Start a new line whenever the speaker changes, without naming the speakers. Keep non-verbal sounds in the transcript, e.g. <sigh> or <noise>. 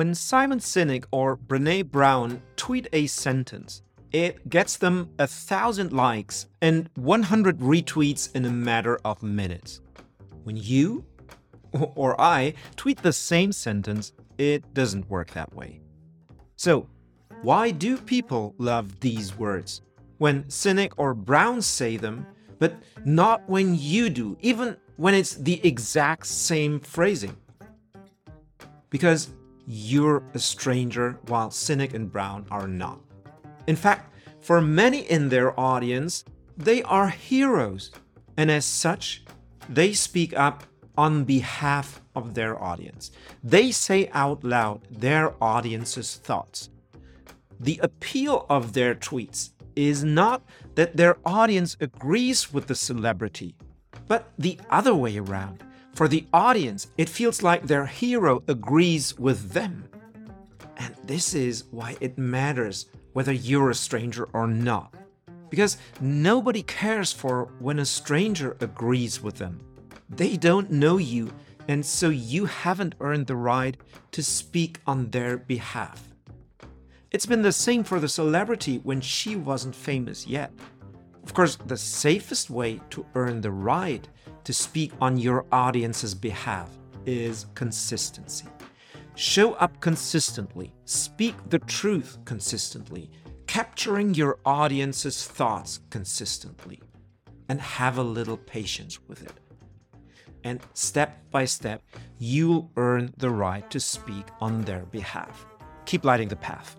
When Simon Sinek or Brene Brown tweet a sentence, it gets them a thousand likes and 100 retweets in a matter of minutes. When you <laughs> or I tweet the same sentence, it doesn't work that way. So, why do people love these words? When Sinek or Brown say them, but not when you do, even when it's the exact same phrasing. Because you're a stranger while Sinek and Brown are not. In fact, for many in their audience, they are heroes, and as such, they speak up on behalf of their audience. They say out loud their audience's thoughts. The appeal of their tweets is not that their audience agrees with the celebrity, but the other way around. For the audience, it feels like their hero agrees with them. And this is why it matters whether you're a stranger or not. Because nobody cares for when a stranger agrees with them. They don't know you, and so you haven't earned the right to speak on their behalf. It's been the same for the celebrity when she wasn't famous yet. Of course, the safest way to earn the right to speak on your audience's behalf is consistency. Show up consistently, speak the truth consistently, capturing your audience's thoughts consistently, and have a little patience with it. And step by step, you'll earn the right to speak on their behalf. Keep lighting the path.